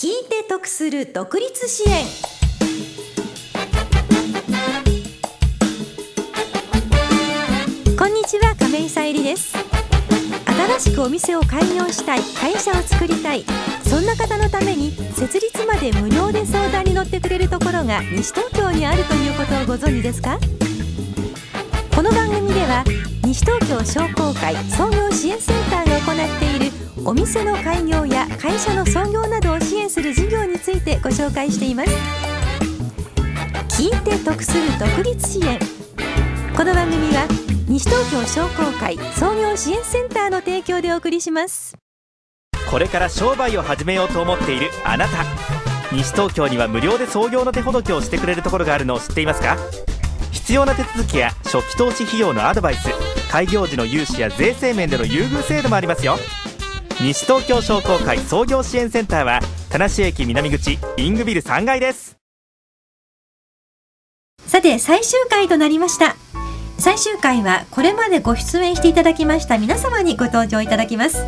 聞いて得する独立支援。こんにちは亀井さゆりです。新しくお店を開業したい会社を作りたい。そんな方のために設立まで無料で相談に乗ってくれるところが西東京にあるということをご存知ですか？この番組では西東京商工会創業支援センターが行っているお店の開業や会社の創業などを支援する事業についてご紹介しています。聞いて得する独立支援。この番組は西東京商工会創業支援センターの提供でお送りします。これから商売を始めようと思っているあなた。西東京には無料で創業の手ほどきをしてくれるところがあるのを知っていますか？必要な手続きや初期投資費用のアドバイス。開業時の融資や税制面での優遇制度もありますよ。西東京商工会創業支援センターは田無駅南口イングビル3階です。さて最終回となりました。最終回はこれまでご出演していただきました皆様にご登場いただきます。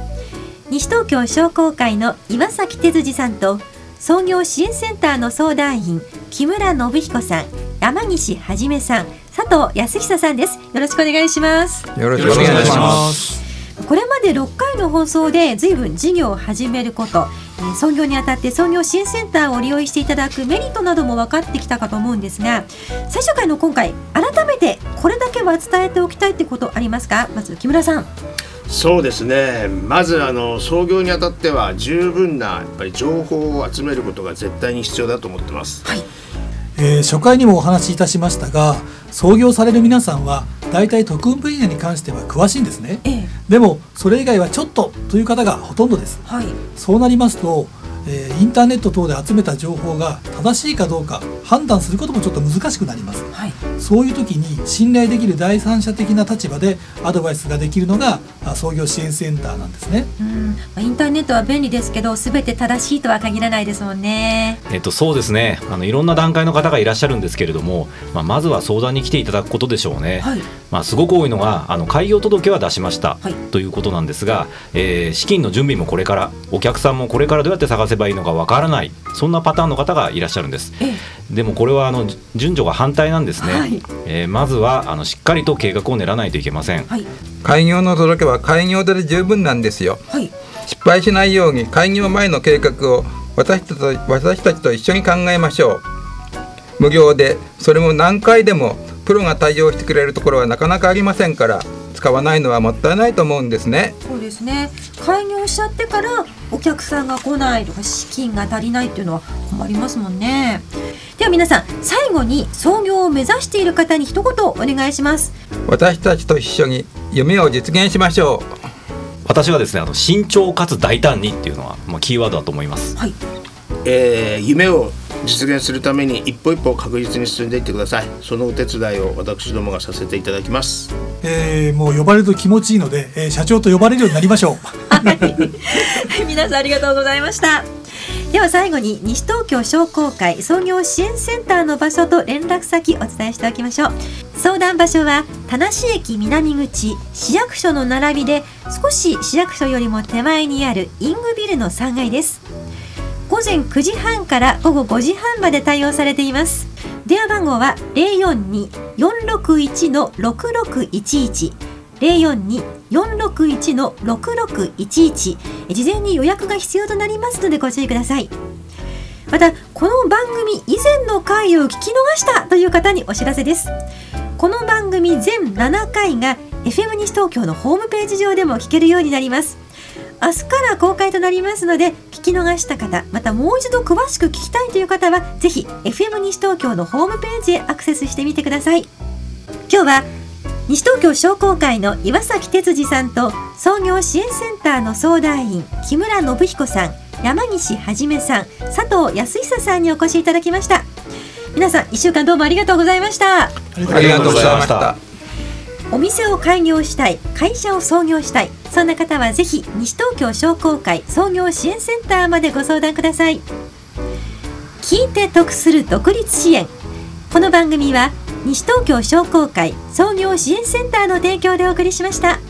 西東京商工会の岩崎哲司さんと創業支援センターの相談員木村信彦さん山岸はじめさん藤康久さんです。よろしくお願いします。よろしくお願いします。これまで6回の放送で随分事業を始めること、えー創業にあたって創業支援センターを利用していただくメリットなども分かってきたかと思うんですが最終回の今回改めてこれだけは伝えておきたいってことありますか？まず木村さん。そうですね。まずあの創業にあたっては十分なやっぱり情報を集めることが絶対に必要だと思ってます。はいえー初回にもお話しいたしましたが創業される皆さんは大体特訓分野に関しては詳しいんですね。ええ。でもそれ以外はちょっとという方がほとんどです。はい。そうなりますと、えーインターネット等で集めた情報が正しいかどうか判断することもちょっと難しくなります。はいそういう時に信頼できる第三者的な立場でアドバイスができるのがあ創業支援センターなんですね。うん。まあインターネットは便利ですけど全て正しいとは限らないですもんね。えっと、そうですね。あのいろんな段階の方がいらっしゃるんですけれども、まあ、まずは相談に来ていただくことでしょうね、はい。まあ、すごく多いのがあの開業届は出しました、はい。ということなんですが、えー資金の準備もこれからお客さんもこれからどうやって探せばいいのかわからない。そんなパターンの方がいらっしゃるんです。えでもこれはあのじ順序が反対なんですね、はい。えーまずはあのしっかりと計画を練らないといけません。はい。開業の届けは開業で十分なんですよ。はい。失敗しないように開業前の計画を私たちと私たちと一緒に考えましょう。無料でそれも何回でもプロが対応してくれるところはなかなかありませんから使わないのはもったいないと思うんですね。そうですね。開業しちゃってからお客さんが来ないとか資金が足りないっていうのは困りますもんね。では皆さん最後に創業を目指している方に一言お願いします私たちと一緒に夢を実現しましょう私はですねあの慎重かつ大胆にっていうのは、まあ、キーワードだと思いますはいえー夢を実現するために一歩一歩確実に進んでいってください。そのお手伝いを私どもがさせていただきます。えーもう呼ばれると気持ちいいので、えー社長と呼ばれるようになりましょうはい、皆さんありがとうございました。では最後に西東京商工会創業支援センターの場所と連絡先お伝えしておきましょう。相談場所は田無駅南口市役所の並びで少し市役所よりも手前にあるイングビルの3階です。午前9時半から午後5時半まで対応されています。電話番号は042-461-6611零四二四六一の六六一一。事前に予約が必要となりますのでご注意ください。またこの番組以前の回を聞き逃したという方にお知らせです。この番組全7回が FM 西東京のホームページ上でも聞けるようになります。明日から公開となりますので聞き逃した方またもう一度詳しく聞きたいという方はぜひ FM 西東京のホームページへアクセスしてみてください。今日は西東京商工会の岩崎哲司さんと創業支援センターの相談員木村信彦さん山岸はじめさん佐藤康久さんにお越しいただきました。皆さん一週間どうもありがとうございました。ありがとうございました。お店を開業したい会社を創業したいそんな方はぜひ西東京商工会創業支援センターまでご相談ください。聞いて得する独立支援。この番組は西東京商工会創業支援センターの提供でお送りしました。